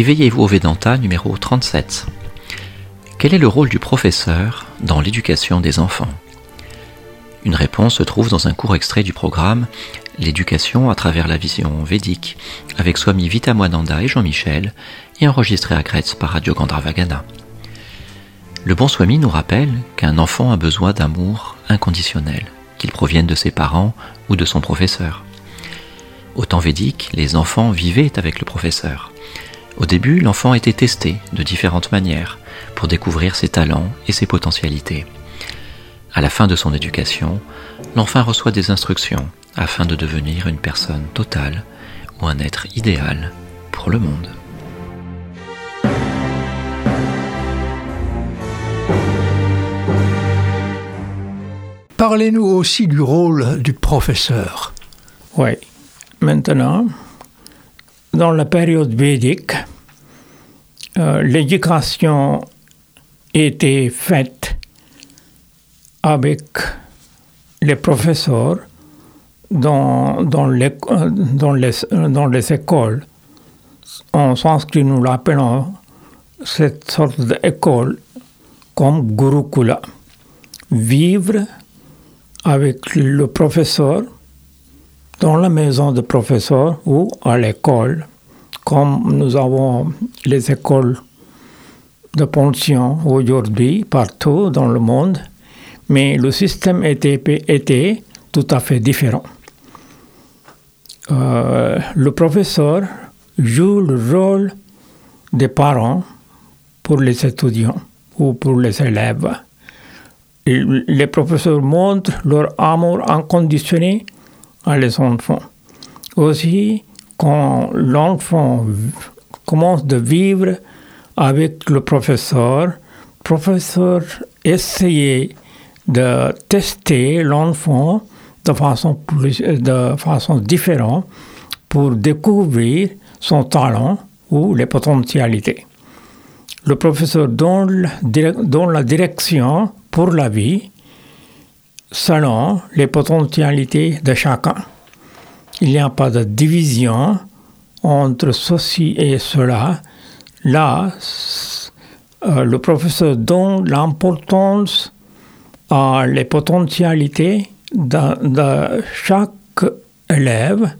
Éveillez-vous au Vedanta numéro 37. Quel est le rôle du professeur dans l'éducation des enfants? Une réponse se trouve dans un court extrait du programme L'éducation à travers la vision védique avec Swami Vitamoananda et Jean-Michel et enregistré à Gretz par Radio Gandravagana. Le bon Swami nous rappelle qu'un enfant a besoin d'amour inconditionnel, qu'il provienne de ses parents ou de son professeur. Au temps védique, les enfants vivaient avec le professeur. Au début, l'enfant était testé de différentes manières pour découvrir ses talents et ses potentialités. À la fin de son éducation, l'enfant reçoit des instructions afin de devenir une personne totale ou un être idéal pour le monde. Parlez-nous aussi du rôle du professeur. Oui. Maintenant, dans la période védique, euh, l'éducation était faite avec les professeurs dans, dans, les, dans, les, dans les écoles. En sanskrit, nous l'appelons cette sorte d'école comme Gurukula. Vivre avec le professeur dans la maison de professeur ou à l'école, comme nous avons les écoles de pension aujourd'hui partout dans le monde, mais le système était, tout à fait différent. Euh, le professeur joue le rôle des parents pour les étudiants ou pour les élèves les professeurs montrent leur amour inconditionnel à les enfants. Aussi, quand l'enfant commence de vivre avec le professeur, le professeur essaye de tester l'enfant de façon, de façon différente pour découvrir son talent ou les potentialités. Le professeur donne la direction pour la vie selon les potentialités de chacun. Il n'y a pas de division entre ceci et cela. Là, euh, le professeur donne l'importance à les potentialités de, chaque élève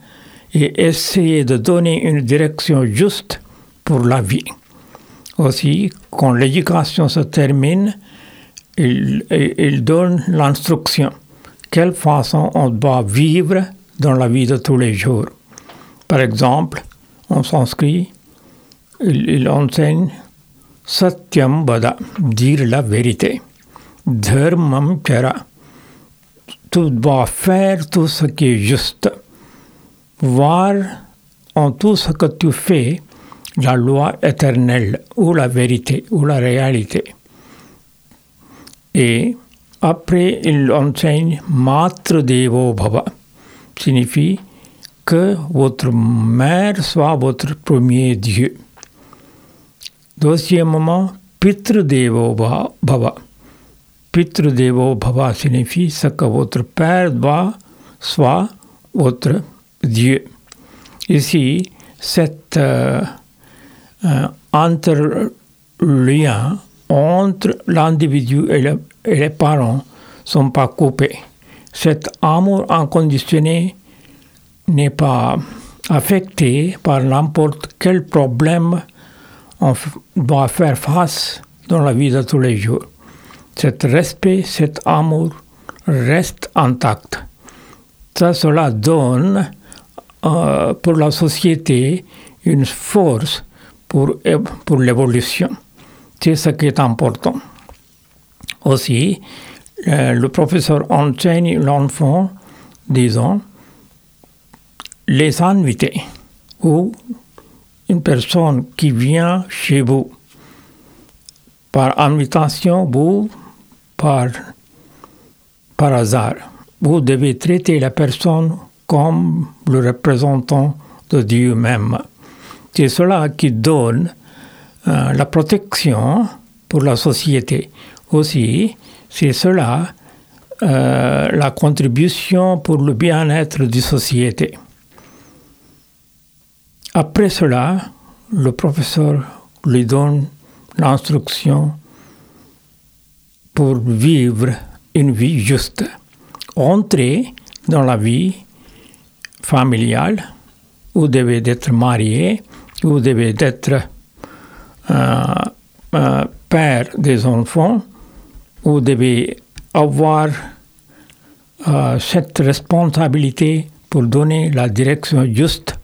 et essayer de donner une direction juste pour la vie. Aussi, quand l'éducation se termine, il, donne l'instruction, quelle façon on doit vivre dans la vie de tous les jours. Par exemple, en sanskrit, il, enseigne Satyam Bada, dire la vérité. Dharmam Kara, tu dois faire tout ce qui est juste. Voir en tout ce que tu fais la loi éternelle ou la vérité ou la réalité. Et après, il enseigne Matre Devo Bhava, signifie que votre mère soit votre premier Dieu. Deuxièmement, Pitre Devo Bhava. Pitre Devo Bhava signifie ce que votre père doit soit votre Dieu. Ici, cet euh, euh, entre-lien entre l'individu et, les parents ne sont pas coupés. Cet amour inconditionnel n'est pas affecté par n'importe quel problème on doit faire face dans la vie de tous les jours. Cet respect, cet amour reste intact. Cela donne euh, pour la société une force pour, pour l'évolution. C'est ce qui est important. Aussi, euh, le professeur enseigne l'enfant, disons, les invités ou une personne qui vient chez vous par invitation ou par, par hasard. Vous devez traiter la personne comme le représentant de Dieu même. C'est cela qui donne euh, la protection pour la société. Aussi, c'est cela euh, la contribution pour le bien-être de la société. Après cela, le professeur lui donne l'instruction pour vivre une vie juste. Entrer dans la vie familiale, vous devez être marié, vous devez être euh, euh, père des enfants, vous devez avoir euh, cette responsabilité pour donner la direction juste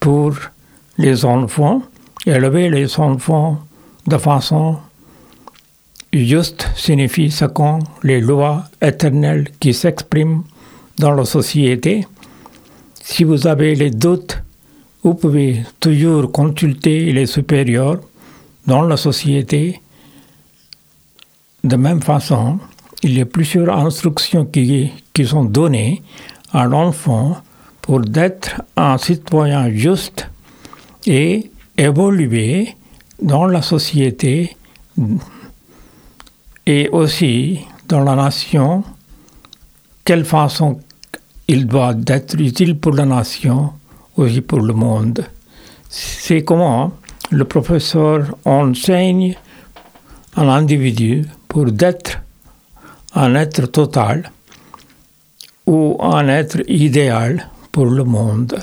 pour les enfants, élever les enfants de façon juste signifie ce qu'ont les lois éternelles qui s'expriment dans la société. Si vous avez les doutes, vous pouvez toujours consulter les supérieurs dans la société. De même façon, il y a plusieurs instructions qui, sont données à l'enfant pour être un citoyen juste et évoluer dans la société et aussi dans la nation, quelle façon il doit être utile pour la nation, aussi pour le monde. C'est comment le professeur enseigne un individu pour être un être total ou un être idéal pour le monde.